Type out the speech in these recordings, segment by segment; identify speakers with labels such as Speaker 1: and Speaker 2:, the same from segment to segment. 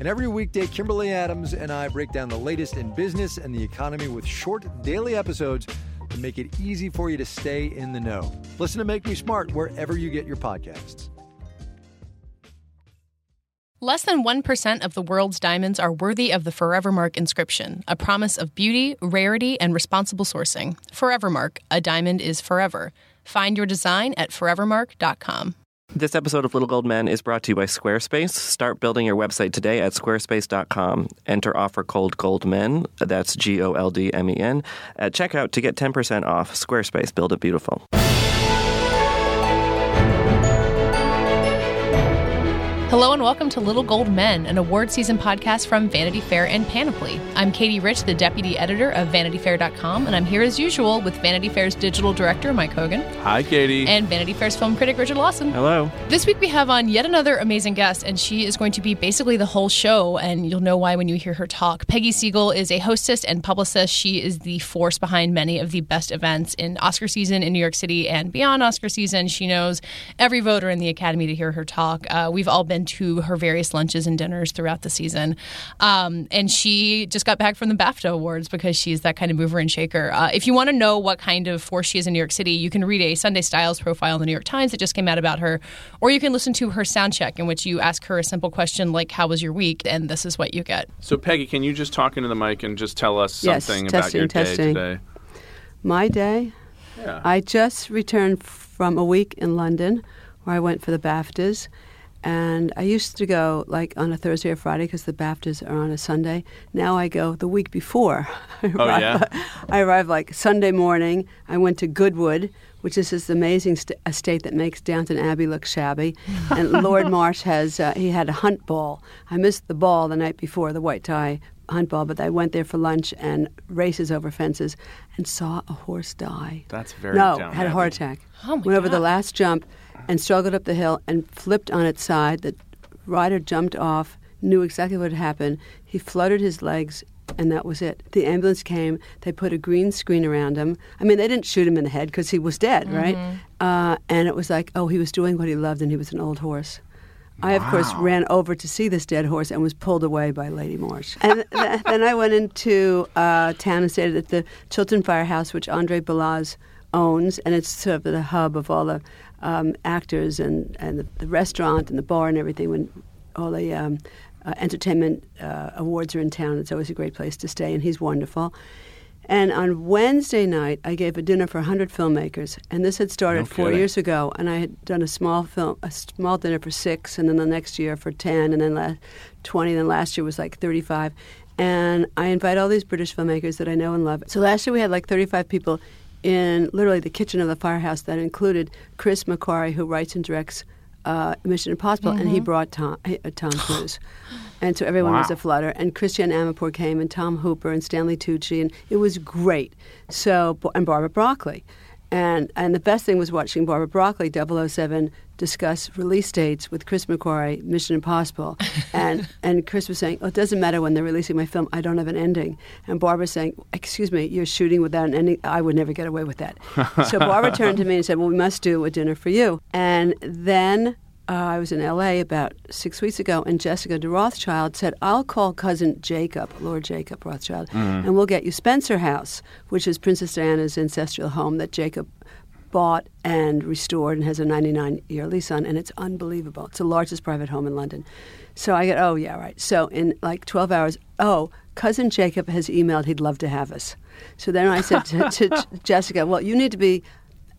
Speaker 1: And every weekday, Kimberly Adams and I break down the latest in business and the economy with short daily episodes to make it easy for you to stay in the know. Listen to Make Me Smart wherever you get your podcasts.
Speaker 2: Less than 1% of the world's diamonds are worthy of the Forevermark inscription, a promise of beauty, rarity, and responsible sourcing. Forevermark, a diamond is forever. Find your design at forevermark.com.
Speaker 3: This episode of Little Gold Men is brought to you by Squarespace. Start building your website today at squarespace.com. Enter offer code GOLDMEN, that's G O L D M E N, at checkout to get 10% off. Squarespace, build it beautiful.
Speaker 2: Hello and welcome to Little Gold Men, an award season podcast from Vanity Fair and Panoply. I'm Katie Rich, the deputy editor of VanityFair.com, and I'm here as usual with Vanity Fair's digital director, Mike Hogan.
Speaker 4: Hi, Katie.
Speaker 2: And Vanity Fair's film critic, Richard Lawson.
Speaker 3: Hello.
Speaker 2: This week we have on yet another amazing guest, and she is going to be basically the whole show, and you'll know why when you hear her talk. Peggy Siegal is a hostess and publicist. She is the force behind many of the best events in Oscar season in New York City and beyond Oscar season. She knows every voter in the Academy to hear her talk. Uh, we've all been to her various lunches and dinners throughout the season. Um, and she just got back from the BAFTA Awards because she's that kind of mover and shaker. Uh, if you want to know what kind of force she is in New York City, you can read a Sunday Styles profile in the New York Times that just came out about her, or you can listen to her sound check in which you ask her a simple question like, How was your week? And this is what you get.
Speaker 4: So, Peggy, can you just talk into the mic and just tell us
Speaker 5: Yes,
Speaker 4: something about your
Speaker 5: testing.
Speaker 4: day today?
Speaker 5: My day?
Speaker 4: Yeah.
Speaker 5: I just returned from a week in London where I went for the BAFTAs. And I used to go like on a Thursday or Friday because the BAFTAs are on a Sunday. Now I go the week before. I
Speaker 4: Oh, yeah?
Speaker 5: I arrived like Sunday morning. I went to Goodwood, which is this amazing st- estate that makes Downton Abbey look shabby. and Lord March has, uh, he had a hunt ball. I missed the ball the night before, the white tie hunt ball, but I went there for lunch and races over fences and saw a horse die.
Speaker 4: That's very
Speaker 5: No,
Speaker 4: down
Speaker 5: had a heart attack.
Speaker 2: Oh, my
Speaker 5: Went over the last jump and struggled up the hill and flipped on its side. The rider jumped off, knew exactly what had happened. He fluttered his legs, and that was it. The ambulance came. They put a green screen around him. I mean, they didn't shoot him in the head because he was dead, right? Uh, and it was like, oh, he was doing what he loved, and he was an old horse. I, of course, ran over to see this dead horse and was pulled away by Lady March. And th- then I went into uh, town and stayed at the Chiltern Firehouse, which Andre Balazs owns, and it's sort of the hub of all the um, actors and, and the, the restaurant and the bar and everything. When all the um, uh, entertainment uh, awards are in town, it's always a great place to stay, and he's wonderful. And on Wednesday night, I gave a dinner for 100 filmmakers, and this had started
Speaker 4: No
Speaker 5: four years ago. And I had done a small film, a small dinner for six, and then the next year for 10, and then la- 20. Then last year was like 35. And I invite all these British filmmakers that I know and love. So last year we had like 35 people in literally the kitchen of the firehouse. That included Chris McQuarrie, who writes and directs uh, Mission Impossible, and he brought Tom, uh, Tom Cruise. And so everyone was
Speaker 4: Wow.
Speaker 5: a flutter. And Christiane Amanpour came, and Tom Hooper, and Stanley Tucci, and it was great. So, and Barbara Broccoli. And, and the best thing was watching Barbara Broccoli, 007, discuss release dates with Chris McQuarrie, Mission Impossible. And, and Chris was saying, oh, it doesn't matter when they're releasing my film, I don't have an ending. And Barbara's saying, excuse me, you're shooting without an ending? I would never get away with that. so Barbara turned to me and said, well, we must do a dinner for you. And then uh, I was in LA about six weeks ago, and Jessica de Rothschild said, I'll call cousin Jacob, Lord Jacob Rothschild, and we'll get you Spencer House, which is Princess Diana's ancestral home that Jacob bought and restored and has a 99 year lease on, and it's unbelievable. It's the largest private home in London. So I get, oh, yeah, right. So in like 12 hours, oh, cousin Jacob has emailed he'd love to have us. So then I said to, to Jessica, well, you need to be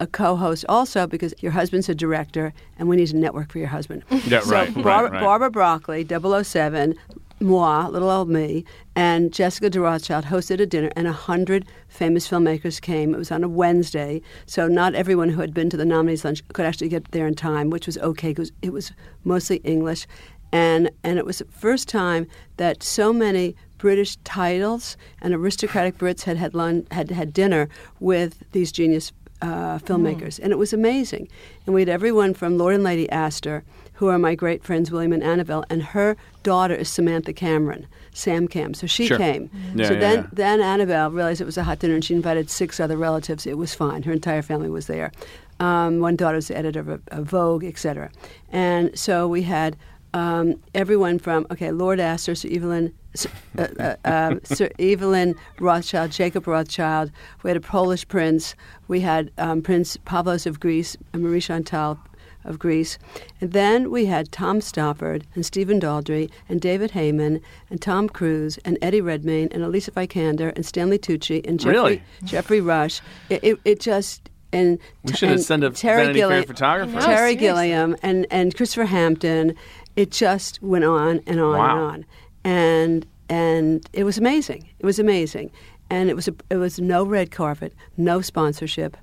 Speaker 5: a co-host also because your husband's a director and we need to network for your husband.
Speaker 4: Yeah,
Speaker 5: so
Speaker 4: right, right, right.
Speaker 5: Barbara Broccoli, 007, moi, little old me, and Jessica de Rothschild hosted a dinner, and a hundred famous filmmakers came. It was on a Wednesday, so not everyone who had been to the nominees lunch could actually get there in time, which was okay because it was mostly English, and and it was the first time that so many British titles and aristocratic Brits had had lun- had had dinner with these genius uh, filmmakers, and it was amazing. And we had everyone from Lord and Lady Astor, who are my great friends William and Annabelle, and her daughter is Samantha Cameron, Sam Cam. So she
Speaker 4: Sure.
Speaker 5: came.
Speaker 4: Yeah,
Speaker 5: so
Speaker 4: yeah,
Speaker 5: then,
Speaker 4: yeah.
Speaker 5: then Annabelle realized it was a hot dinner, and she invited six other relatives. It was fine. Her entire family was there. Um, one daughter was the editor of, a, of Vogue, etc. And so we had um, everyone from okay, Lord Astor, Sir Evelyn, Sir, uh, uh, um, Sir Evelyn Rothschild, Jacob Rothschild. We had a Polish prince. We had um, Prince Pavlos of Greece, and Marie Chantal of Greece. And then we had Tom Stoppard and Stephen Daldry and David Heyman and Tom Cruise and Eddie Redmayne and Alicia Vikander and Stanley Tucci and Geoffrey,
Speaker 4: Really?
Speaker 5: Geoffrey Rush. It, it, it just and
Speaker 4: We should have sent a Vanity Fair photographer.
Speaker 2: I.
Speaker 5: Terry
Speaker 2: seriously.
Speaker 5: Gilliam and, and Christopher Hampton. It just went on and on
Speaker 4: Wow.
Speaker 5: and on, and and it was amazing. It was amazing, and it was a, it was no red carpet, no sponsorship,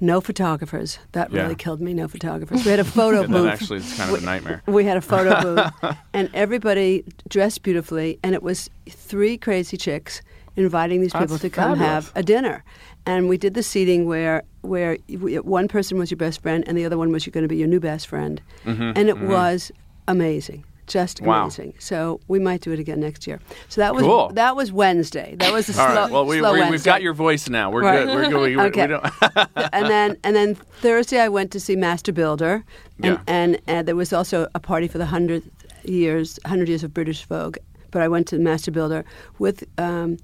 Speaker 5: no photographers. That
Speaker 4: Yeah.
Speaker 5: really killed me. No photographers. We had a photo booth.
Speaker 4: actually it's kind of a nightmare.
Speaker 5: We had a photo booth, and everybody dressed beautifully, and it was three crazy chicks inviting these people
Speaker 4: That's
Speaker 5: to come
Speaker 4: fabulous.
Speaker 5: have a dinner. And we did the seating where where one person was your best friend, and the other one was going to be your new best friend, and it was amazing. Just
Speaker 4: Mm-hmm, Wow.
Speaker 5: amazing. So we might do it again next year. So that was
Speaker 4: Cool.
Speaker 5: that was Wednesday. That was a slow,
Speaker 4: right. Well, we, we've got your voice now. We're
Speaker 5: Right.
Speaker 4: good. We're good. We,
Speaker 5: Okay.
Speaker 4: we don't.
Speaker 5: and then and then Thursday I went to see Master Builder, and
Speaker 4: Yeah.
Speaker 5: and, and there was also a party for the hundredth years hundred years of British Vogue. But I went to Master Builder with um,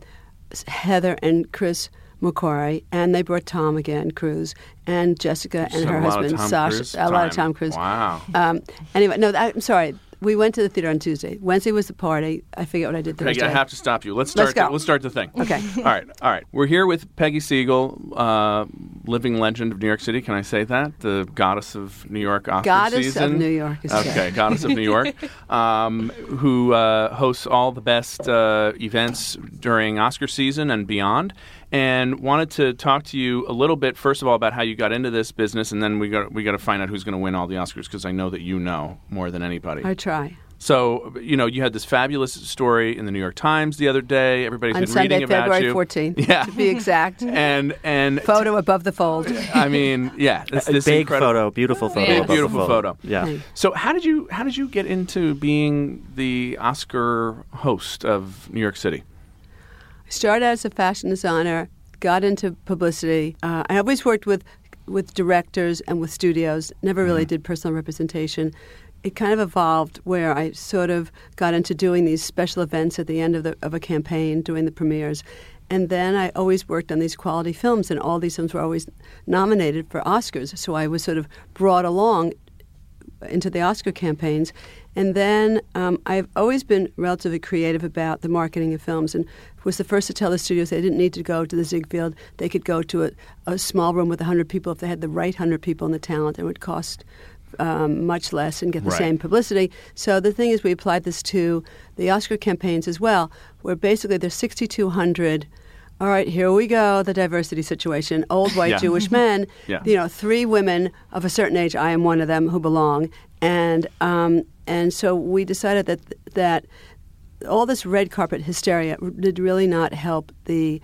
Speaker 5: Heather and Chris McQuarrie, and they brought Tom again, Cruise, and Jessica and
Speaker 4: Just
Speaker 5: her
Speaker 4: a lot of
Speaker 5: husband Sasha.
Speaker 4: Cruise
Speaker 5: a lot of. Tom Cruise.
Speaker 4: Wow.
Speaker 5: Um, anyway, no, I'm sorry. We went to the theater on Tuesday. Wednesday was the party. I forget what I did Thursday.
Speaker 4: Peggy, I have to stop you. Let's start.
Speaker 5: Let's go.
Speaker 4: The, let's start the thing.
Speaker 5: Okay.
Speaker 4: all right. All right. We're here with Peggy Siegal, uh, living legend of New York City. Can I say that? The goddess of New York Oscar
Speaker 5: Goddess of. New York
Speaker 4: okay. goddess of New York, um, who uh, hosts all the best uh, events during Oscar season and beyond. And wanted to talk to you a little bit, first of all, about how you got into this business, and then we got we got to find out who's going to win all the Oscars because I know that you know more than anybody.
Speaker 5: I try.
Speaker 4: So, you know, you had this fabulous story in the New York Times the other day. Everybody's
Speaker 5: On
Speaker 4: been
Speaker 5: Sunday,
Speaker 4: reading about
Speaker 5: February
Speaker 4: you.
Speaker 5: 14th,
Speaker 4: Yeah.
Speaker 5: to be exact.
Speaker 4: And and
Speaker 5: Photo above the fold.
Speaker 4: I mean, yeah, this,
Speaker 3: A
Speaker 4: this
Speaker 3: big
Speaker 4: incredible,
Speaker 3: photo, beautiful photo.
Speaker 2: Big,
Speaker 4: beautiful photo.
Speaker 3: Yeah.
Speaker 4: So, how did you how did you get into being the Oscar host of New York City?
Speaker 5: Started out as a fashion designer, got into publicity. Uh, I always worked with with directors and with studios. Never really did personal representation. It kind of evolved where I sort of got into doing these special events at the end of the of a campaign, doing the premieres. And then I always worked on these quality films, and all these films were always nominated for Oscars. So I was sort of brought along into the Oscar campaigns. And then um, I've always been relatively creative about the marketing of films and was the first to tell the studios they didn't need to go to the Ziegfeld. They could go to a, a small room with 100 people if they had the right 100 people and the talent. It would cost um, much less and get the
Speaker 4: Right.
Speaker 5: same publicity. So the thing is, we applied this to the Oscar campaigns as well, where basically there's 6,200. All right, here we go. The diversity situation. Old white
Speaker 4: Yeah.
Speaker 5: Jewish men.
Speaker 4: Yeah.
Speaker 5: You know, three women of a certain age. I am one of them who belong, and um, and so we decided that that all this red carpet hysteria did really not help the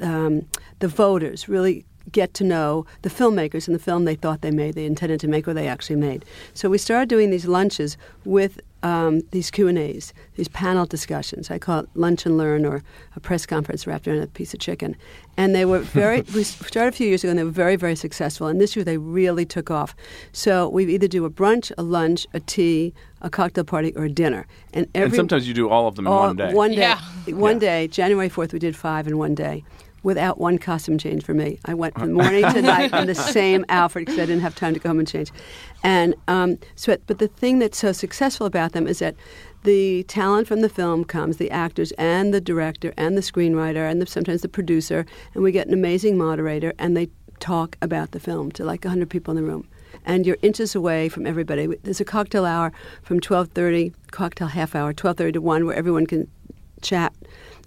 Speaker 5: um, the voters really get to know the filmmakers and the film they thought they made, they intended to make, or they actually made. So we started doing these lunches with um, these Q and A's, these panel discussions. I call it lunch and learn, or a press conference wrapped around a piece of chicken. And they were very. we started a few years ago, and they were very, very successful. And this year, they really took off. So we either do a brunch, a lunch, a tea, a cocktail party, or a dinner. And every
Speaker 4: and sometimes you do all of them in one day.
Speaker 5: One day.
Speaker 2: Yeah.
Speaker 5: One
Speaker 4: Yeah.
Speaker 5: day, January 4th, we did five in one day without one costume change for me. I went from morning to night in the same outfit because I didn't have time to go home and change. And um, so, but the thing that's so successful about them is that the talent from the film comes, the actors and the director and the screenwriter and the, sometimes the producer, and we get an amazing moderator, and they talk about the film to like 100 people in the room. And you're inches away from everybody. There's a cocktail hour from 12:30, cocktail half hour, 12:30 to 1, where everyone can chat,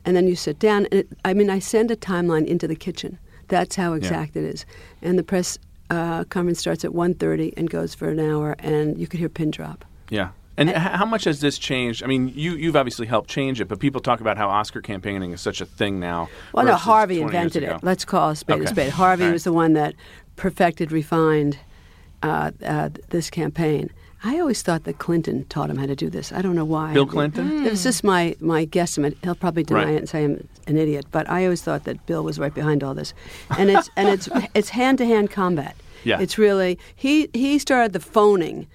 Speaker 5: and then you sit down. And it, I mean, I send a timeline into the kitchen. That's how exact it is. And the press uh, conference starts at 1.30 and goes for an hour, and you could hear pin drop.
Speaker 4: Yeah. And h- how much has this changed? I mean, you, you've obviously helped change it, but people talk about how Oscar campaigning is such a thing now.
Speaker 5: Well, no, Harvey invented it. Let's call a spade
Speaker 4: Okay.
Speaker 5: a spade. Harvey
Speaker 4: right.
Speaker 5: was the one that perfected, refined uh, uh, this campaign. I always thought that Clinton taught him how to do this. I don't know why.
Speaker 4: Bill Clinton?
Speaker 5: It was just my, my guesstimate. He'll probably deny
Speaker 4: Right.
Speaker 5: it and say I'm an idiot, but I always thought that Bill was right behind all this. And it's and it's it's hand to hand combat.
Speaker 4: Yeah.
Speaker 5: It's really he he started the phoning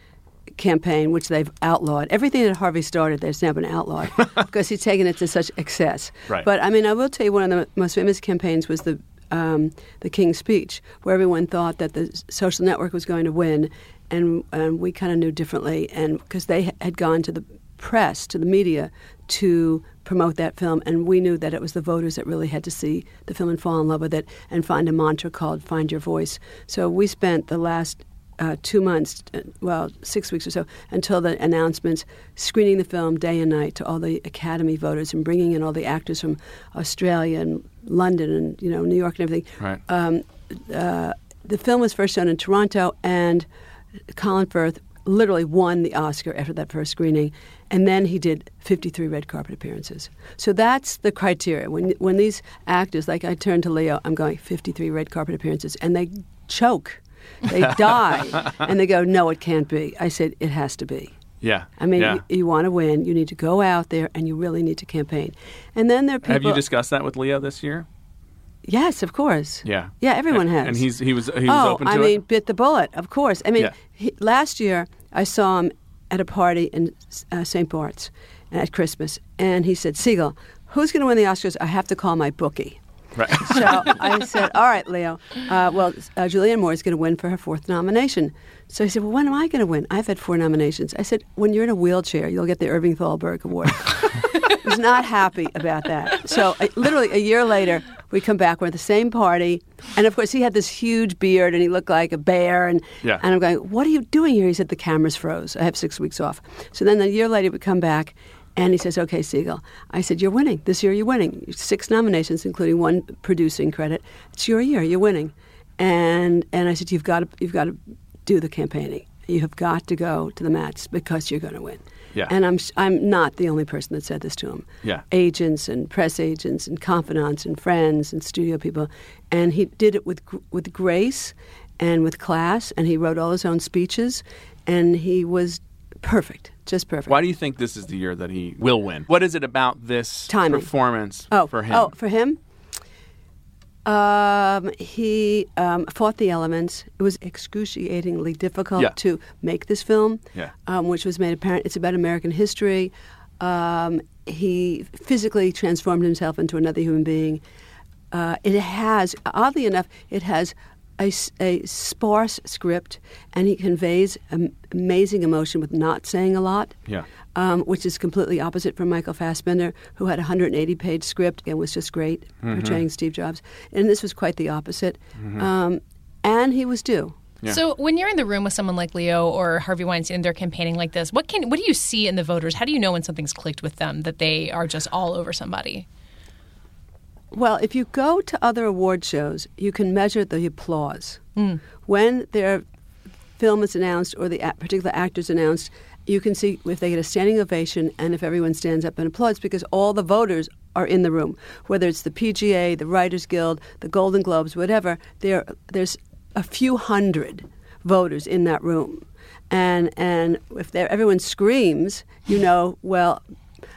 Speaker 5: campaign, which they've outlawed. Everything that Harvey started, there's now been outlawed because he's taken it to such excess.
Speaker 4: Right.
Speaker 5: But I mean, I will tell you, one of the most famous campaigns was the um, the King's Speech, where everyone thought that the social network was going to win, and and we kind of knew differently, and because they had gone to the press, to the media, to promote that film, and we knew that it was the voters that really had to see the film and fall in love with it, and find a mantra called "Find Your Voice." So we spent the last uh, two months, uh, well, six weeks or so, until the announcements, screening the film day and night to all the Academy voters and bringing in all the actors from Australia and London and you know New York and everything.
Speaker 4: Right.
Speaker 5: Um, uh, the film was first shown in Toronto, and Colin Firth literally won the Oscar after that first screening, and then he did 53 red carpet appearances. So that's the criteria. When when these actors, like I turn to Leo, I'm going 53 red carpet appearances, and they choke, they die, and they go, "No, it can't be." I said, "It has to be."
Speaker 4: Yeah.
Speaker 5: I mean,
Speaker 4: yeah.
Speaker 5: you, you want to win, you need to go out there, and you really need to campaign. And then there are people.
Speaker 4: Have you discussed that with Leo this year?
Speaker 5: Yes, of course.
Speaker 4: Yeah.
Speaker 5: Yeah, everyone
Speaker 4: and,
Speaker 5: has.
Speaker 4: And he's he was he was
Speaker 5: oh,
Speaker 4: open to it.
Speaker 5: I
Speaker 4: it.
Speaker 5: mean, bit the bullet, of course. I mean,
Speaker 4: Yeah.
Speaker 5: he, last year I saw him at a party in uh, St. Bart's at Christmas, and he said, Siegal, who's going to win the Oscars? I have to call my bookie.
Speaker 4: right.
Speaker 5: So I said, all right, Leo. Uh, well, uh, Julianne Moore is going to win for her fourth nomination. So he said, well, when am I going to win? I've had four nominations. I said, when you're in a wheelchair, you'll get the Irving Thalberg Award. was not happy about that. So uh, literally a year later, we come back. We're at the same party, and of course he had this huge beard, and he looked like a bear. And
Speaker 4: Yeah.
Speaker 5: and I'm going, "What are you doing here?" He said, "The cameras froze. I have six weeks off." So then a year later, we come back, and he says, "Okay, Siegal." I said, "You're winning this year. You're winning. Six nominations, including one producing credit. It's your year. You're winning." And and I said, "You've got to you've got to do the campaigning. You have got to go to the mats because you're going to win."
Speaker 4: Yeah.
Speaker 5: And I'm I'm not the only person that said this to him.
Speaker 4: Yeah.
Speaker 5: Agents and press agents and confidants and friends and studio people, and he did it with with grace and with class, and he wrote all his own speeches, and he was perfect, just perfect.
Speaker 4: Why do you think this is the year that he will win? What is it about this
Speaker 5: Timing.
Speaker 4: performance
Speaker 5: oh,
Speaker 4: for him?
Speaker 5: Oh, for him. Um, he um, fought the elements. It was excruciatingly difficult
Speaker 4: Yeah.
Speaker 5: to make this film,
Speaker 4: Yeah.
Speaker 5: um, which was made apparent. It's about American history. Um, he physically transformed himself into another human being. Uh, it has, oddly enough, it has a, s- a sparse script, and he conveys am- amazing emotion with not saying a lot
Speaker 4: Yeah.
Speaker 5: um, which is completely opposite from Michael Fassbender, who had a 180 page script and was just great
Speaker 4: Mm-hmm.
Speaker 5: portraying Steve Jobs. And this was quite the opposite. Um, and he was due.
Speaker 4: Yeah.
Speaker 2: So when you're in the room with someone like Leo or Harvey Weinstein, they're campaigning like this. What can what do you see in the voters? How do you know when something's clicked with them that they are just all over somebody?
Speaker 5: Well, if you go to other award shows, you can measure the applause. Hmm. When their film is announced or the particular actor is announced, you can see if they get a standing ovation and if everyone stands up and applauds because all the voters are in the room. Whether it's the PGA, the Writers Guild, the Golden Globes, whatever, there, there's a few hundred voters in that room. And, and if everyone screams, you know, well,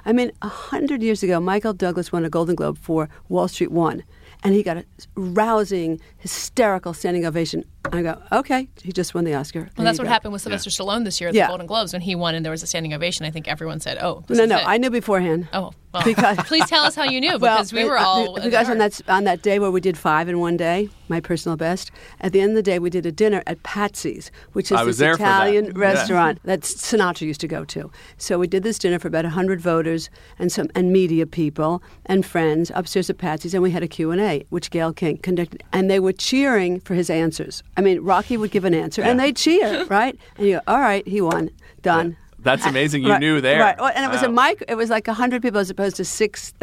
Speaker 5: I mean, a hundred years ago, Michael Douglas won a Golden Globe for Wall Street One, and he got a rousing, hysterical standing ovation I go, okay, he just won the Oscar.
Speaker 2: Well,
Speaker 5: There
Speaker 2: that's what
Speaker 5: go.
Speaker 2: happened with Sylvester Stallone this year at
Speaker 5: Yeah.
Speaker 2: the Golden Globes when he won and there was a standing ovation. I think everyone said, "Oh, this
Speaker 5: No,
Speaker 2: is
Speaker 5: no,
Speaker 2: it.
Speaker 5: I knew beforehand.
Speaker 2: Oh, well,
Speaker 5: Because-
Speaker 2: please tell us how you knew because we
Speaker 5: it-
Speaker 2: were
Speaker 5: uh,
Speaker 2: all
Speaker 5: because on that on that day where we did five in one day, my personal best. At the end of the day, we did a dinner at Patsy's, which is
Speaker 4: I was
Speaker 5: this
Speaker 4: there that.
Speaker 5: Italian
Speaker 4: Yeah.
Speaker 5: restaurant that Sinatra used to go to. So we did this dinner for about hundred voters and some and media people and friends upstairs at Patsy's, and we had a Q and A, which Gayle King conducted, and they were cheering for his answers. I mean, Rocky would give an answer, and they'd cheer, right? And you go, all right, he won, done.
Speaker 4: That's amazing. You
Speaker 5: Right,
Speaker 4: knew there.
Speaker 5: Right. And it was a mic. It was like hundred people as opposed to six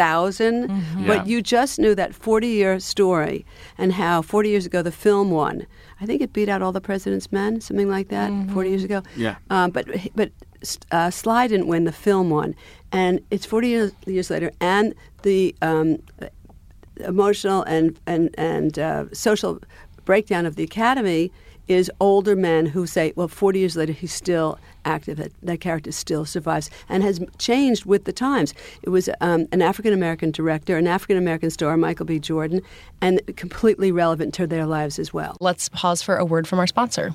Speaker 4: Yeah.
Speaker 5: But you just knew that forty-year story and how forty years ago the film won. I think it beat out all the President's Men, something like that, forty years ago.
Speaker 4: Yeah.
Speaker 5: Um, but but uh, Sly didn't win. The film won, and it's forty years, years later, and the um, emotional and and and uh, social breakdown of the academy is older men who say, well, 40 years later, he's still active. That, character still survives and has changed with the times. It was um, an African American director, an African American star, Michael B. Jordan, and completely relevant to their lives as well.
Speaker 2: Let's pause for a word from our sponsor.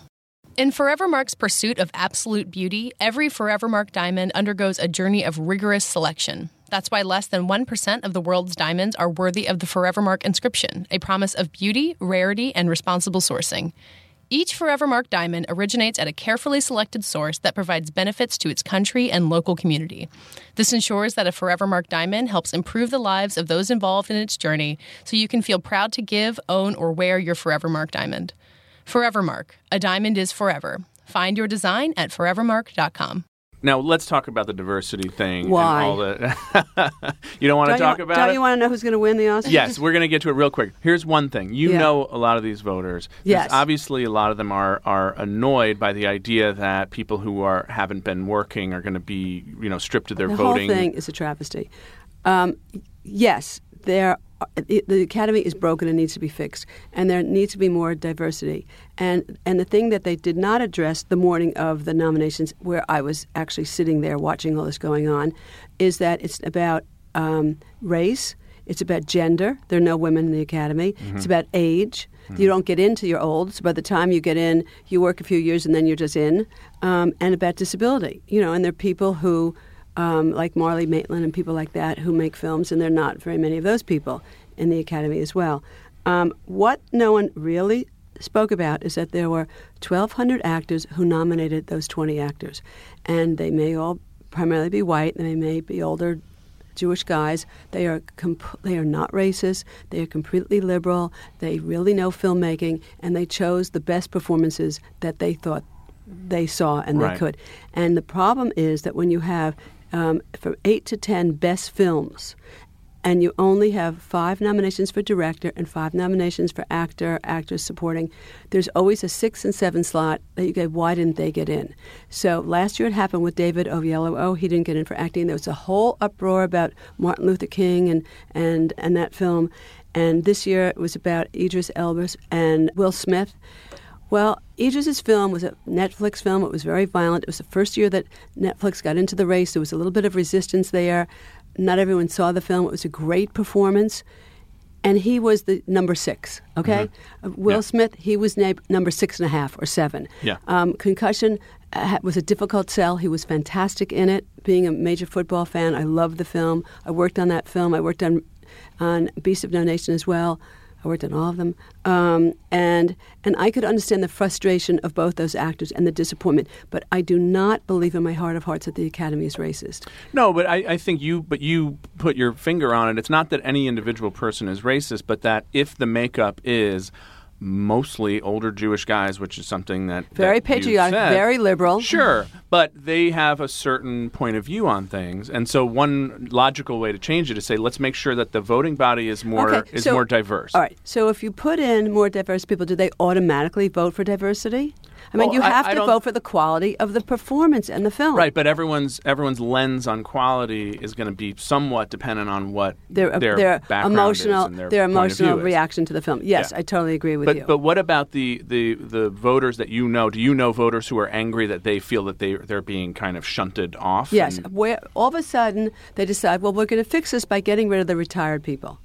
Speaker 2: In Forevermark's pursuit of absolute beauty, every Forevermark diamond undergoes a journey of rigorous selection. That's why less than 1% of the world's diamonds are worthy of the Forevermark inscription, a promise of beauty, rarity, and responsible sourcing. Each Forevermark diamond originates at a carefully selected source that provides benefits to its country and local community. This ensures that a Forevermark diamond helps improve the lives of those involved in its journey so you can feel proud to give, own, or wear your Forevermark diamond. Forevermark, a diamond is forever. Find your design at forevermark.com.
Speaker 4: Now let's talk about the diversity thing.
Speaker 5: Why?
Speaker 4: And all the you don't want to
Speaker 5: Don't
Speaker 4: talk
Speaker 5: you,
Speaker 4: about
Speaker 5: don't
Speaker 4: it?
Speaker 5: you want to know who's going to win the Oscar?
Speaker 4: Yes, we're going to get to it real quick. Here's one thing. You
Speaker 5: Yeah.
Speaker 4: know a lot of these voters.
Speaker 5: Yes.
Speaker 4: Obviously, a lot of them are, are annoyed by the idea that people who are haven't been working are going to be, you know, stripped of their
Speaker 5: the
Speaker 4: voting.
Speaker 5: whole thing is a travesty. Um, yes, there. The academy is broken and needs to be fixed, and there needs to be more diversity. And and the thing that they did not address the morning of the nominations, where I was actually sitting there watching all this going on, is that it's about um, race. It's about gender. There are no women in the academy. It's about age. You don't get into your old. So by the time you get in, you work a few years and then you're just in. Um, and about disability. You know, and there are people who um, like Marlee Matlin and people like that who make films, and there are not very many of those people in the Academy as well. Um, what no one really spoke about is that there were 1,200 actors who nominated those 20 actors, and they may all primarily be white, and they may be older Jewish guys. They are comp- they are not racist. They are completely liberal. They really know filmmaking, and they chose the best performances that they thought they saw and
Speaker 4: Right.
Speaker 5: they could. And the problem is that when you have um, from eight to ten best films, and you only have five nominations for director and five nominations for actor, actress supporting, there's always a six and seven slot that you go, why didn't they get in? So last year it happened with David Oyelowo. Oh, he didn't get in for acting. There was a whole uproar about Martin Luther King and, and, and that film. And this year it was about Idris Elba and Will Smith. Well, Idris's film was a Netflix film. It was very violent. It was the first year that Netflix got into the race. There was a little bit of resistance there. Not everyone saw the film. It was a great performance. And he was the number six, okay? Uh, Will
Speaker 4: Yeah.
Speaker 5: Smith, he was na- number six and a half or seven.
Speaker 4: Yeah.
Speaker 5: Um, Concussion uh, was a difficult sell. He was fantastic in it. Being a major football fan, I loved the film. I worked on that film. I worked on on Beast of No Nation as well. I worked on all of them, um, and and I could understand the frustration of both those actors and the disappointment. But I do not believe in my heart of hearts that the Academy is racist.
Speaker 4: No, but I, I think you but you put your finger on it. It's not that any individual person is racist, but that if the makeup is mostly older Jewish guys, which is something that
Speaker 5: Very
Speaker 4: that
Speaker 5: patriotic, very liberal.
Speaker 4: Sure, but they have a certain point of view on things, and so one logical way to change it is say, let's make sure that the voting body is more
Speaker 5: Okay,
Speaker 4: is
Speaker 5: so-
Speaker 4: more diverse.
Speaker 5: All right. So if you put in more diverse people, do they automatically vote for diversity? I mean,
Speaker 4: Well,
Speaker 5: you have
Speaker 4: I
Speaker 5: to
Speaker 4: don't-
Speaker 5: vote for the quality of the performance and the film.
Speaker 4: Right, but everyone's everyone's lens on quality is going to be somewhat dependent on what
Speaker 5: Their,
Speaker 4: their,
Speaker 5: their
Speaker 4: background
Speaker 5: emotional,
Speaker 4: their,
Speaker 5: their emotional reaction to the film. Yes,
Speaker 4: Yeah.
Speaker 5: I totally agree with
Speaker 4: But
Speaker 5: you.
Speaker 4: but what about the, the the voters that you know? Do you know voters who are angry that they feel that they they're being kind of shunted off?
Speaker 5: Yes,
Speaker 4: and-
Speaker 5: where all of a sudden they decide, well, we're going to fix this by getting rid of the retired people.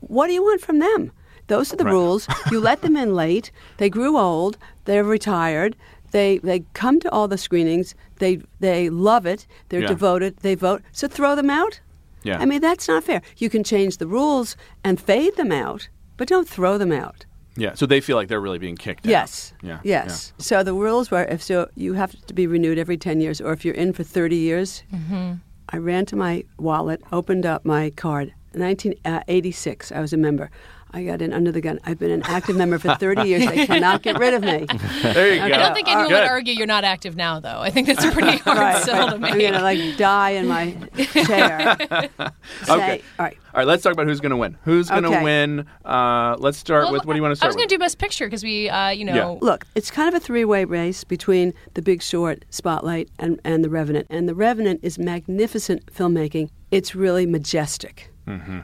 Speaker 5: What do you want from them? Those are the
Speaker 4: Right.
Speaker 5: rules. You let them in late. They grew old. They're retired. They they come to all the screenings. They they love it. They're
Speaker 4: Yeah.
Speaker 5: devoted. They vote. So throw them out.
Speaker 4: Yeah.
Speaker 5: I mean that's not fair. You can change the rules and fade them out, but don't throw them out.
Speaker 4: Yeah. So they feel like they're really being kicked out.
Speaker 5: Yes.
Speaker 4: Yeah.
Speaker 5: Yes. So the rules were if so you have to be renewed every 10 years or if you're in for 30 years. Hmm. I ran to my wallet, opened up my card. 1986, I was a member. I got in under the gun. I've been an active member for 30 years. They cannot get rid of me.
Speaker 4: There you
Speaker 5: Okay.
Speaker 4: go.
Speaker 2: I don't think anyone
Speaker 4: Good.
Speaker 2: would argue you're not active now, though. I think that's a pretty hard
Speaker 5: Right.
Speaker 2: sell to
Speaker 5: I'm
Speaker 2: make.
Speaker 5: going to like die in my chair. Say,
Speaker 4: Okay.
Speaker 5: All right.
Speaker 4: All right, let's talk about who's going to win. Who's going to
Speaker 5: Okay.
Speaker 4: win? Uh, let's start
Speaker 2: Well,
Speaker 4: with. What do you want to start?
Speaker 2: I was going to do Best Picture because we, uh, you know, yeah.
Speaker 5: Look, it's kind of a three way race between The Big Short, Spotlight, and, and The Revenant. And The Revenant is magnificent filmmaking. It's really majestic.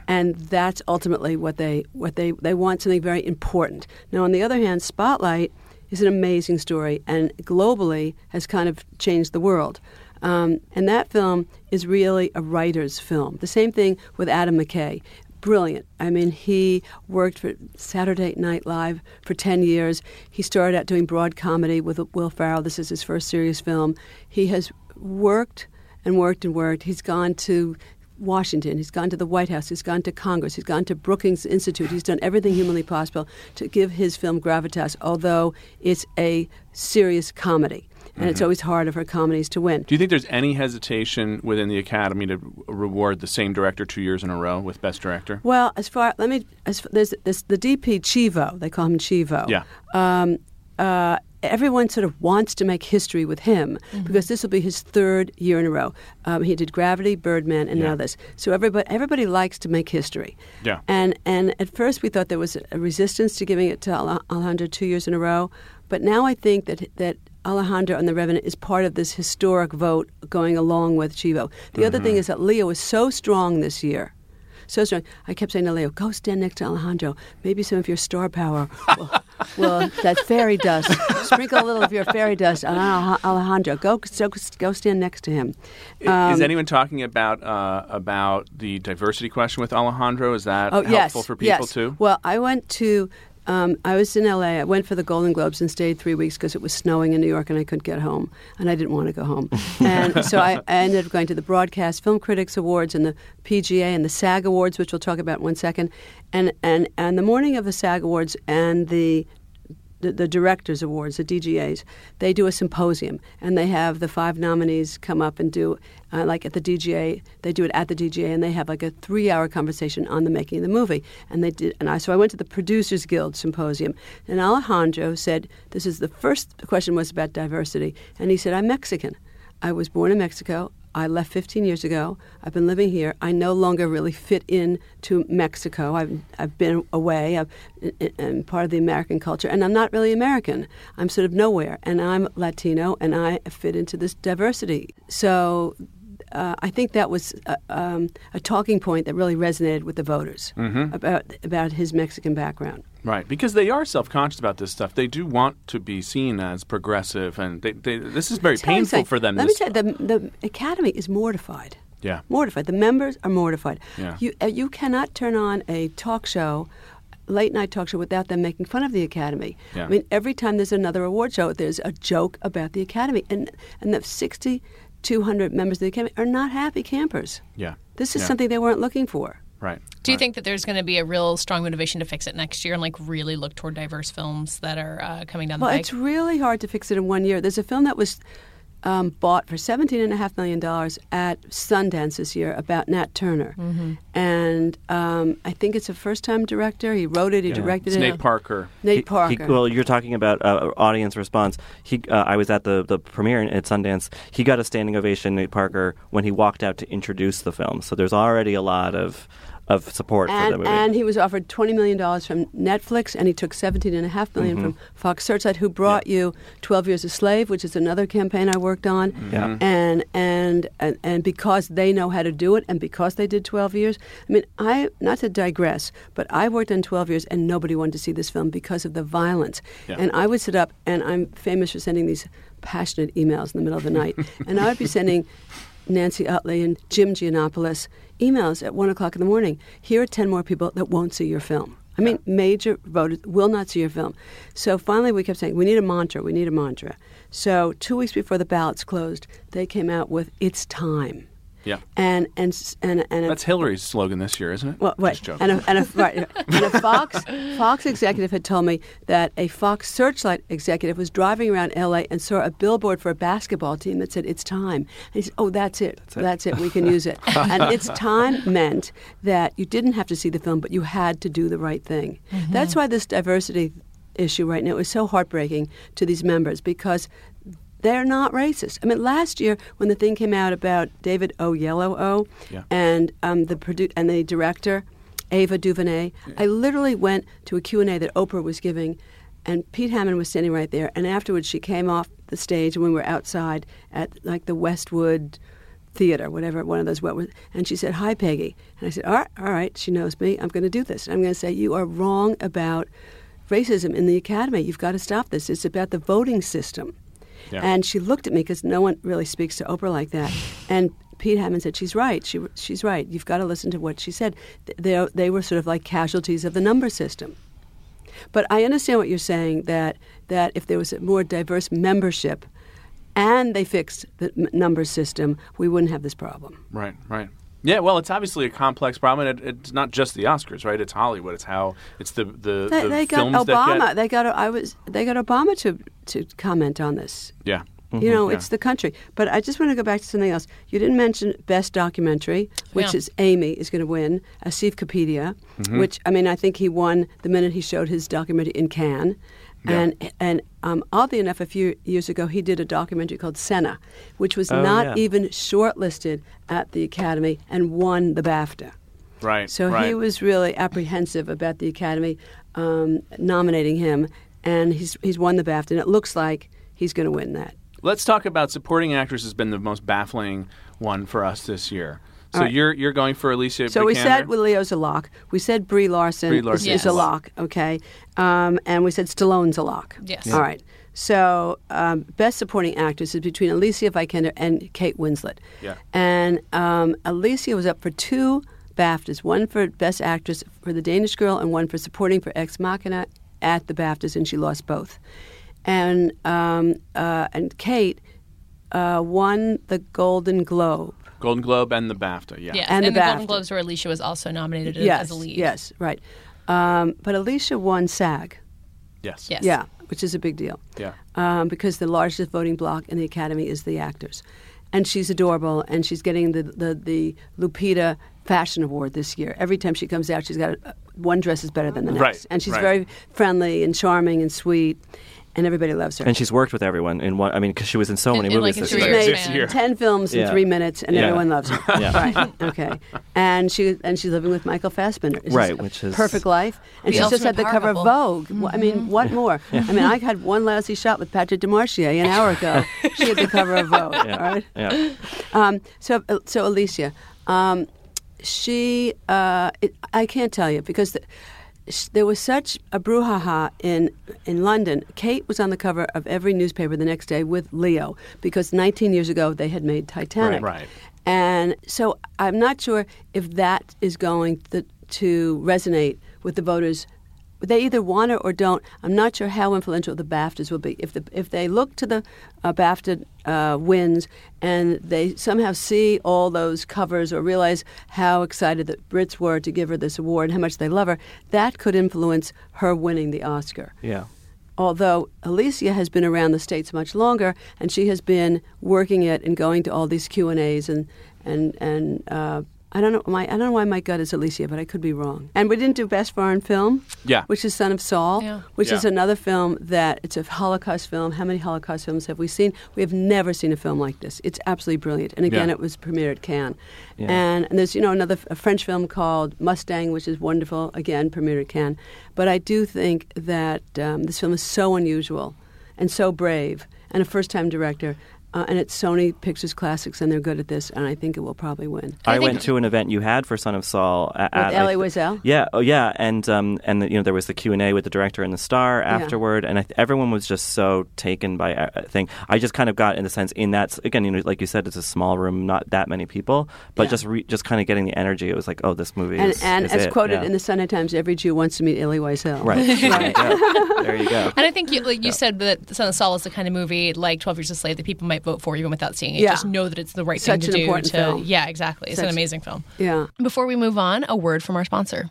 Speaker 5: And that's ultimately what they what they they want something very important. Now, on the other hand, Spotlight is an amazing story and globally has kind of changed the world. Um, and that film is really a writer's film. The same thing with Adam McKay brilliant. I mean, he worked for Saturday Night Live for 10 years. He started out doing broad comedy with Will Ferrell. This is his first serious film. He has worked and worked and worked. He's gone to Washington, he's gone to the White House, he's gone to Congress, he's gone to Brookings Institute. He's done everything humanly possible to give his film gravitas, although it's a serious comedy. And it's always harder for comedies to win.
Speaker 4: Do you think there's any hesitation within the Academy to reward the same director two years in a row with Best Director?
Speaker 5: Well, as far let me as there's this the DP Chivo they call him Chivo.
Speaker 4: Yeah.
Speaker 5: Um, uh, everyone sort of wants to make history with him because this will be his third year in a row. Um, he did Gravity, Birdman, and
Speaker 4: Yeah.
Speaker 5: now this. So everybody everybody likes to make history.
Speaker 4: Yeah.
Speaker 5: And and at first we thought there was a resistance to giving it to Alejandro two years in a row, but now I think that that. Alejandro and the Revenant is part of this historic vote going along with Chivo. The other thing is that Leo is so strong this year so strong. I kept saying to Leo, "Go stand next to Alejandro. Maybe some of your star power will, will that fairy dust. Sprinkle a little of your fairy dust on Alejandro. Go, so, go stand next to him."
Speaker 4: I- Is anyone talking about uh, about the diversity question with Alejandro? Is that
Speaker 5: Oh
Speaker 4: helpful
Speaker 5: yes,
Speaker 4: for people
Speaker 5: yes.
Speaker 4: too?
Speaker 5: Well, I went to. Um, I was in LA. I went for the Golden Globes and stayed three weeks because it was snowing in New York and I couldn't get home, and I didn't want to go home. and so I, I ended up going to the Broadcast Film Critics Awards and the PGA and the SAG Awards, which we'll talk about in one second. And and and the morning of the SAG Awards and the the, the directors awards the dgas they do a symposium and they have the five nominees come up and do uh, like at the dga they do it at the dga and they have like a three hour conversation on the making of the movie. And they did and i so i went to the producers guild symposium and alejandro said this is the first question was about diversity and he said i'm mexican. I was born in mexico I left 15 years ago. I've been living here. I no longer really fit in to Mexico. I've, I've been away. I've, I'm part of the American culture, and I'm not really American. I'm sort of nowhere, and I'm Latino, and I fit into this diversity. So uh, I think that was a, um, a talking point that really resonated with the voters about about his Mexican background.
Speaker 4: Right, because they are self-conscious about this stuff. They do want to be seen as progressive, and they, they, this is very painful
Speaker 5: something.
Speaker 4: for them.
Speaker 5: Let me tell you, the, the Academy is mortified.
Speaker 4: Yeah.
Speaker 5: Mortified. The members are mortified.
Speaker 4: Yeah.
Speaker 5: You, uh, you cannot turn on a talk show, late night talk show, without them making fun of the Academy.
Speaker 4: Yeah.
Speaker 5: I mean, every time there's another award show, there's a joke about the Academy. And, and the 6,200 members of the Academy are not happy campers.
Speaker 4: Yeah.
Speaker 5: This is
Speaker 4: Yeah.
Speaker 5: something they weren't looking for.
Speaker 4: Right.
Speaker 2: Do you
Speaker 4: right.
Speaker 2: think that there's going to be a real strong motivation to fix it next year and like really look toward diverse films that are uh, coming down
Speaker 5: Well,
Speaker 2: the pike?
Speaker 5: it's really hard to fix it in one year. There's a film that was um, bought for $17.5 million at Sundance this year about Nat Turner.
Speaker 2: Mm-hmm.
Speaker 5: And um, I think it's a first time director. He wrote it, he directed
Speaker 4: It's
Speaker 5: it.
Speaker 4: Nate Parker.
Speaker 5: Nate
Speaker 3: He-
Speaker 5: Parker.
Speaker 3: He, well, you're talking about uh, audience response. He, uh, I was at the, the premiere at Sundance. He got a standing ovation, Nate Parker, when he walked out to introduce the film. So there's already a lot of of support for the
Speaker 5: and,
Speaker 3: movie.
Speaker 5: and he was offered $20 million from Netflix, and he took 17.5 million
Speaker 3: Mm-hmm.
Speaker 5: from Fox Searchlight, who brought you 12 Years a Slave, which is another campaign I worked on.
Speaker 3: Yeah.
Speaker 5: And, and, and, and because they know how to do it, and because they did 12 years, I mean, I, not to digress, but I worked on 12 years, and nobody wanted to see this film because of the violence.
Speaker 4: Yeah.
Speaker 5: And I would sit up, and I'm famous for sending these passionate emails in the middle of the night, and I would be sending Nancy Utley and Jim Gianopulos emails at one o'clock in the morning. Here are ten more people that won't see your film. I mean, major voters will not see your film. So finally, we kept saying, we need a mantra, we need a mantra. So two weeks before the ballots closed, they came out with "It's time."
Speaker 4: Yeah.
Speaker 5: And and and and a-
Speaker 4: That's Hillary's slogan this year, isn't it?
Speaker 5: well, wait,
Speaker 4: Just joking.
Speaker 5: and a, and a, right, and a Fox Fox executive had told me that a Fox Searchlight executive was driving around L.A. and saw a billboard for a basketball team that said "It's time." And he said, "Oh, that's it. That's it. We can use it." and "It's time" meant that you didn't have to see the film, but you had to do the right thing. Mm-hmm. That's why this diversity issue right now is so heartbreaking to these members because they're not racist. I mean, last year when the thing came out about David Oyelowo
Speaker 4: Yeah.
Speaker 5: and um, the produ- and the director Ava DuVernay, I literally went to a Q and A that Oprah was giving, and Pete Hammond was standing right there. And afterwards, she came off the stage, and we were outside at like the Westwood Theater, whatever one of those what was, and she said, "Hi, Peggy," and I said, "All right, all right." She knows me. I'm going to do this. I'm going to say you are wrong about racism in the academy. You've got to stop this. It's about the voting system.
Speaker 4: Yeah.
Speaker 5: And she looked at me because no one really speaks to Oprah like that. And Pete Hammond said, "She's right. She, she's right. You've got to listen to what she said." They, they were sort of like casualties of the number system. But I understand what you're saying that that if there was a more diverse membership, and they fixed the m- number system, we wouldn't have this problem.
Speaker 4: Right, right. Yeah, well, it's obviously a complex problem, and it, it's not just the Oscars, right? It's Hollywood. It's how it's the the,
Speaker 5: They,
Speaker 4: the
Speaker 5: they got Obama.
Speaker 4: get
Speaker 5: They got I was they got Obama to to comment on this.
Speaker 4: yeah.
Speaker 5: You know,
Speaker 4: Yeah.
Speaker 5: it's the country. But I just want to go back to something else. You didn't mention best documentary, which
Speaker 2: Yeah.
Speaker 5: is Amy is going to win. Asif Kapadia,
Speaker 4: Mm-hmm.
Speaker 5: which I mean, I think he won the minute he showed his documentary in Cannes.
Speaker 4: Yeah.
Speaker 5: And and um, oddly enough, a few years ago, he did a documentary called Senna, which was
Speaker 3: Oh,
Speaker 5: not
Speaker 3: yeah.
Speaker 5: even shortlisted at the Academy and won the BAFTA.
Speaker 4: Right.
Speaker 5: So
Speaker 4: right.
Speaker 5: he was really apprehensive about the Academy um, nominating him, and he's he's won the BAFTA, and it looks like he's going to win that.
Speaker 4: Let's talk about supporting actress has been the most baffling one for us this year. So
Speaker 5: All right.
Speaker 4: you're you're going for Alicia.
Speaker 5: So we said well, Leo's a lock. We said Brie Larson,
Speaker 4: Brie
Speaker 5: is-
Speaker 4: Larson
Speaker 5: is,
Speaker 2: is
Speaker 5: a
Speaker 2: a
Speaker 5: lock. Okay, um, and we said Stallone's a lock.
Speaker 2: Yes. Yeah.
Speaker 5: All right. So um, best supporting actress is between Alicia Vikander and Kate Winslet.
Speaker 4: Yeah.
Speaker 5: And um, Alicia was up for two BAFTAs, one for best actress for The Danish Girl and one for supporting for Ex Machina at the BAFTAs, and she lost both. And um, uh, and Kate uh, won the Golden Globe.
Speaker 4: Golden Globe and the BAFTA. Yeah.
Speaker 2: Yes,
Speaker 5: And
Speaker 2: and,
Speaker 5: the
Speaker 2: the, Golden Globes where Alicia was also nominated as-
Speaker 5: yes,
Speaker 2: as a lead.
Speaker 5: Yes, right. Um, but Alicia won SAG.
Speaker 4: Yes.
Speaker 2: Yes.
Speaker 5: Yeah, which is a big deal.
Speaker 4: Yeah.
Speaker 5: Um, because the largest voting block in the Academy is the actors. And she's adorable, and she's getting the, the, the Lupita Fashion Award this year. Every time she comes out, she's got a, one dress is better than the next.
Speaker 4: Right,
Speaker 5: And she's
Speaker 4: right.
Speaker 5: very friendly and charming and sweet, and everybody loves her.
Speaker 3: And she's worked with everyone in one. I mean, because she was in so
Speaker 2: In-
Speaker 3: many
Speaker 2: in,
Speaker 3: movies
Speaker 2: like, a
Speaker 3: this
Speaker 2: three
Speaker 3: year.
Speaker 2: years
Speaker 5: made
Speaker 4: This year.
Speaker 5: ten films in three minutes, and
Speaker 3: Yeah.
Speaker 5: everyone loves her.
Speaker 3: Yeah.
Speaker 5: Right. Okay. And she and she's living with Michael Fassbender. It's
Speaker 3: Right, which is-
Speaker 5: perfect life. And
Speaker 2: The
Speaker 5: she's just had the cover of
Speaker 2: couple.
Speaker 5: Vogue. Well, I mean, what more? I mean, I had one lousy shot with Patrick Demarchelier an hour ago. she had the cover of Vogue.
Speaker 3: Yeah.
Speaker 5: All right.
Speaker 3: Yeah.
Speaker 5: Um, so, so Alicia, um, she, uh, it, I can't tell you because the, sh- there was such a brouhaha in in London. Kate was on the cover of every newspaper the next day with Leo because 19 years ago they had made Titanic.
Speaker 4: Right. Right.
Speaker 5: And so I'm not sure if that is going to, to resonate with the voters. They either want it or don't. I'm not sure how influential the BAFTAs will be. If the if they look to the uh, BAFTA uh, wins and they somehow see all those covers or realize how excited the Brits were to give her this award and how much they love her, that could influence her winning the Oscar
Speaker 3: Yeah.
Speaker 5: although Alicia has been around the states much longer, and she has been working it and going to all these Q and A's and and and uh, I don't know my I don't know why my gut is Alicia, but I could be wrong. And we didn't do best foreign film,
Speaker 4: Yeah.
Speaker 5: which is Son of Saul,
Speaker 2: Yeah.
Speaker 5: which is another film that it's a Holocaust film. How many Holocaust films have we seen? We have never seen a film like this. It's absolutely brilliant. And again,
Speaker 4: Yeah.
Speaker 5: it was premiered at Cannes.
Speaker 3: Yeah.
Speaker 5: And, and there's you know another a French film called Mustang, which is wonderful. Again, premiered at Cannes. But I do think that um, this film is so unusual and so brave, and a first-time director. Uh, and it's Sony Pictures Classics, and they're good at this, and I think it will probably win.
Speaker 3: I,
Speaker 2: I
Speaker 3: went to an event you had for Son of Saul at,
Speaker 5: With Ellie
Speaker 3: I-
Speaker 5: Wiesel?
Speaker 3: Yeah, oh yeah, and um, and you know there was the Q and A with the director and the star afterward, and I, th- everyone was just so taken by a thing. I just kind of got in the sense in that again, you know, like you said, it's a small room, not that many people, but
Speaker 5: Yeah.
Speaker 3: just re- just kind of getting the energy. It was like, oh, this movie
Speaker 5: And,
Speaker 3: is,
Speaker 5: and
Speaker 3: is
Speaker 5: as
Speaker 3: it.
Speaker 5: quoted
Speaker 3: yeah.
Speaker 5: in the Sunday Times, every Jew wants to meet Elie Wiesel.
Speaker 3: right, right. yeah. there you go.
Speaker 2: And I think, you, like you said, that Son of Saul is the kind of movie like Twelve Years a Slave that people might vote for even without seeing it.
Speaker 5: Yeah.
Speaker 2: Just know that it's the right
Speaker 5: Such
Speaker 2: thing to do. to,
Speaker 5: film.
Speaker 2: Yeah, exactly. It's an amazing film.
Speaker 5: Yeah.
Speaker 2: Before we move on, a word from our sponsor.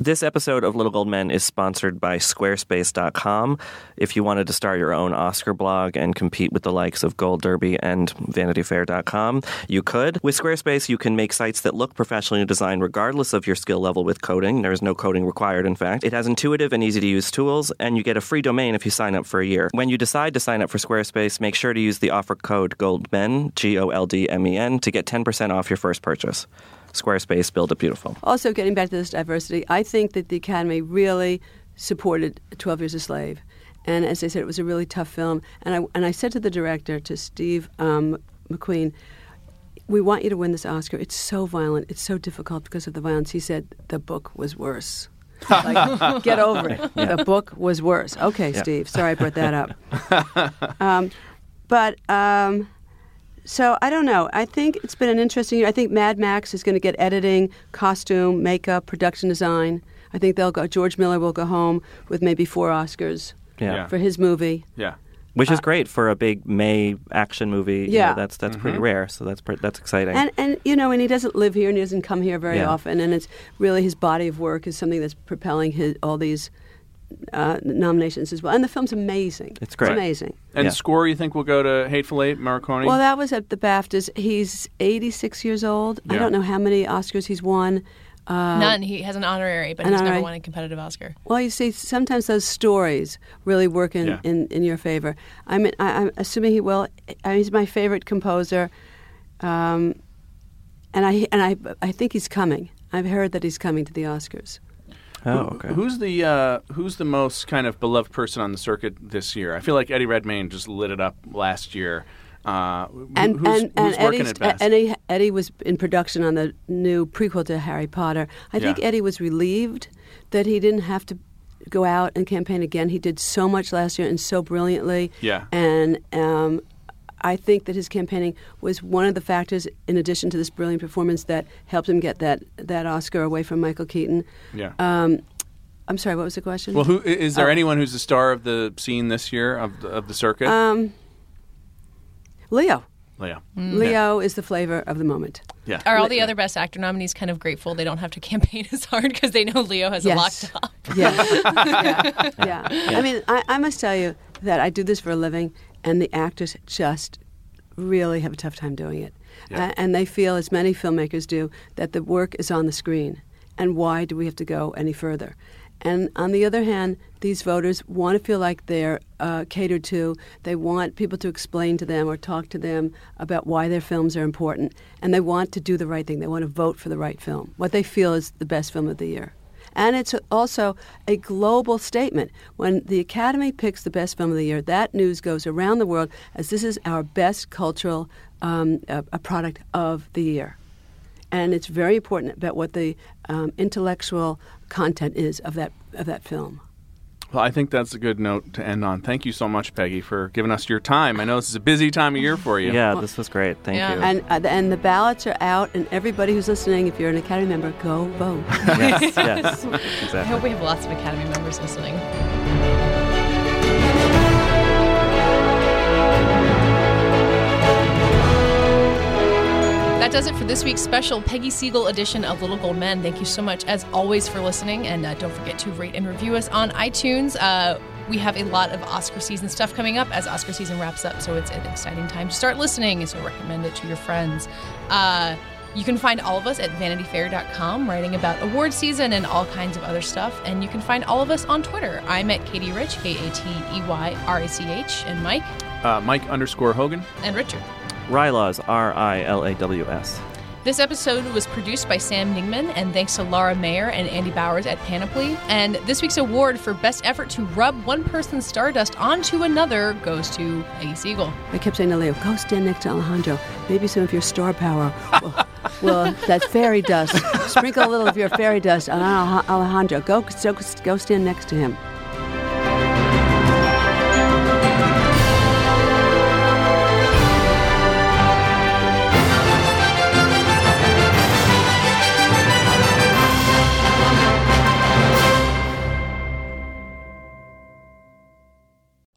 Speaker 3: This episode of Little Gold Men is sponsored by Squarespace.com. If you wanted to start your own Oscar blog and compete with the likes of Gold Derby and VanityFair.com, you could. With Squarespace, you can make sites that look professionally designed regardless of your skill level with coding. There is no coding required, in fact. It has intuitive and easy to use tools, and you get a free domain if you sign up for a year. When you decide to sign up for Squarespace, make sure to use the offer code GOLDMEN, G O L D M E N, to get 10% off your first purchase. Squarespace, build it beautiful.
Speaker 5: Also, getting back to this diversity, I think that the Academy really supported 12 Years a Slave. And as I said, it was a really tough film. And I, and I said to the director, to Steve um, McQueen, we want you to win this Oscar. It's so violent. It's so difficult because of the violence. He said, the book was worse. like, get over it. The book was worse. Okay,
Speaker 3: Yeah.
Speaker 5: Steve. Sorry I brought that up. um, but um, so I don't know. I think it's been an interesting year. I think Mad Max is going to get editing, costume, makeup, production design. I think they'll go. George Miller will go home with maybe four Oscars
Speaker 3: Yeah.
Speaker 4: Yeah.
Speaker 5: for his movie.
Speaker 4: Yeah.
Speaker 3: which is uh, great for a big May action movie. You know,
Speaker 5: Yeah.
Speaker 3: that's that's pretty mm-hmm. rare. So that's pre- that's exciting.
Speaker 5: And and you know, and he doesn't live here and he doesn't come here very
Speaker 3: Yeah.
Speaker 5: often. And it's really his body of work is something that's propelling his all these uh, nominations as well. And the film's amazing.
Speaker 3: It's great.
Speaker 5: It's amazing.
Speaker 4: And
Speaker 3: Yeah.
Speaker 4: score, you think will go to Hateful Eight, Morricone?
Speaker 5: Well, that was at the BAFTAs. He's 86 years old. I don't know how many Oscars he's won. Uh,
Speaker 2: None. He has an honorary, but
Speaker 5: an
Speaker 2: he's never won a competitive Oscar.
Speaker 5: Well, you see, sometimes those stories really work in,
Speaker 4: Yeah.
Speaker 5: in, in your favor. I mean, I, I'm assuming he will. I he's my favorite composer, um, and I and I I think he's coming. I've heard that he's coming to the Oscars.
Speaker 3: Oh,
Speaker 4: Who-
Speaker 3: okay.
Speaker 4: Who's the uh, who's the most kind of beloved person on the circuit this year? I feel like Eddie Redmayne just lit it up last year. Uh,
Speaker 5: And
Speaker 4: who's,
Speaker 5: and,
Speaker 4: who's
Speaker 5: and
Speaker 4: working
Speaker 5: Eddie's,
Speaker 4: best?
Speaker 5: Eddie Eddie was in production on the new prequel to Harry Potter. I think Eddie was relieved that he didn't have to go out and campaign again. He did so much last year and so brilliantly.
Speaker 4: Yeah.
Speaker 5: And um, I think that his campaigning was one of the factors, in addition to this brilliant performance, that helped him get that, that Oscar away from Michael Keaton.
Speaker 4: yeah.
Speaker 5: Um, I'm sorry, what was the question?
Speaker 4: well, who i- is there
Speaker 5: oh.
Speaker 4: anyone who's the star of the scene this year of the, of the circuit?
Speaker 5: um, Leo.
Speaker 4: Leah.
Speaker 5: Leo is the flavor of the moment.
Speaker 4: Yeah.
Speaker 2: Are all the other Best Actor nominees kind of grateful they don't have to campaign as hard because they know Leo has
Speaker 5: Yes.
Speaker 2: it locked up?
Speaker 5: Yes. yeah. yeah. I mean, I, I must tell you that I do this for a living, and the actors just really have a tough time doing it.
Speaker 4: Yeah.
Speaker 5: Uh, and they feel, as many filmmakers do, that the work is on the screen. And why do we have to go any further? And on the other hand, these voters want to feel like they're uh, catered to. They want people to explain to them or talk to them about why their films are important. And they want to do the right thing. They want to vote for the right film, what they feel is the best film of the year. And it's also a global statement. When the Academy picks the best film of the year, that news goes around the world as this is our best cultural um, a, product of the year. And it's very important about what the um, intellectual content is of that of that film.
Speaker 4: Well, I think that's a good note to end on. Thank you so much, Peggy, for giving us your time. I know this is a busy time of year for you.
Speaker 3: yeah, this was great. Thank
Speaker 2: Yeah.
Speaker 3: you.
Speaker 5: And uh, and the ballots are out, and everybody who's listening, if you're an Academy member, go vote.
Speaker 3: yes, yes,
Speaker 2: I hope we have lots of Academy members listening. That does it for this week's special Peggy Siegal edition of Little Gold Men. Thank you so much, as always, for listening. And uh, don't forget to rate and review us on iTunes. Uh, we have a lot of Oscar season stuff coming up as Oscar season wraps up, so it's an exciting time to start listening. So recommend it to your friends. Uh, you can find all of us at vanityfair.com, writing about award season and all kinds of other stuff. And you can find all of us on Twitter. I'm at Katey Rich, K A T E Y R A C H, and Mike
Speaker 4: Uh, Mike underscore Hogan.
Speaker 2: and Richard.
Speaker 3: Rylaws, R I L A W S.
Speaker 2: This episode was produced by Sam Ningman, and thanks to Laura Mayer and Andy Bowers at Panoply. And this week's award for best effort to rub one person's stardust onto another goes to Peggy Siegal.
Speaker 5: I kept saying to Leo, go stand next to Alejandro. Maybe some of your star power. well, well, that fairy dust. Sprinkle a little of your fairy dust on Alejandro. Go, go, go stand next to him.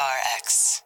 Speaker 6: PRX.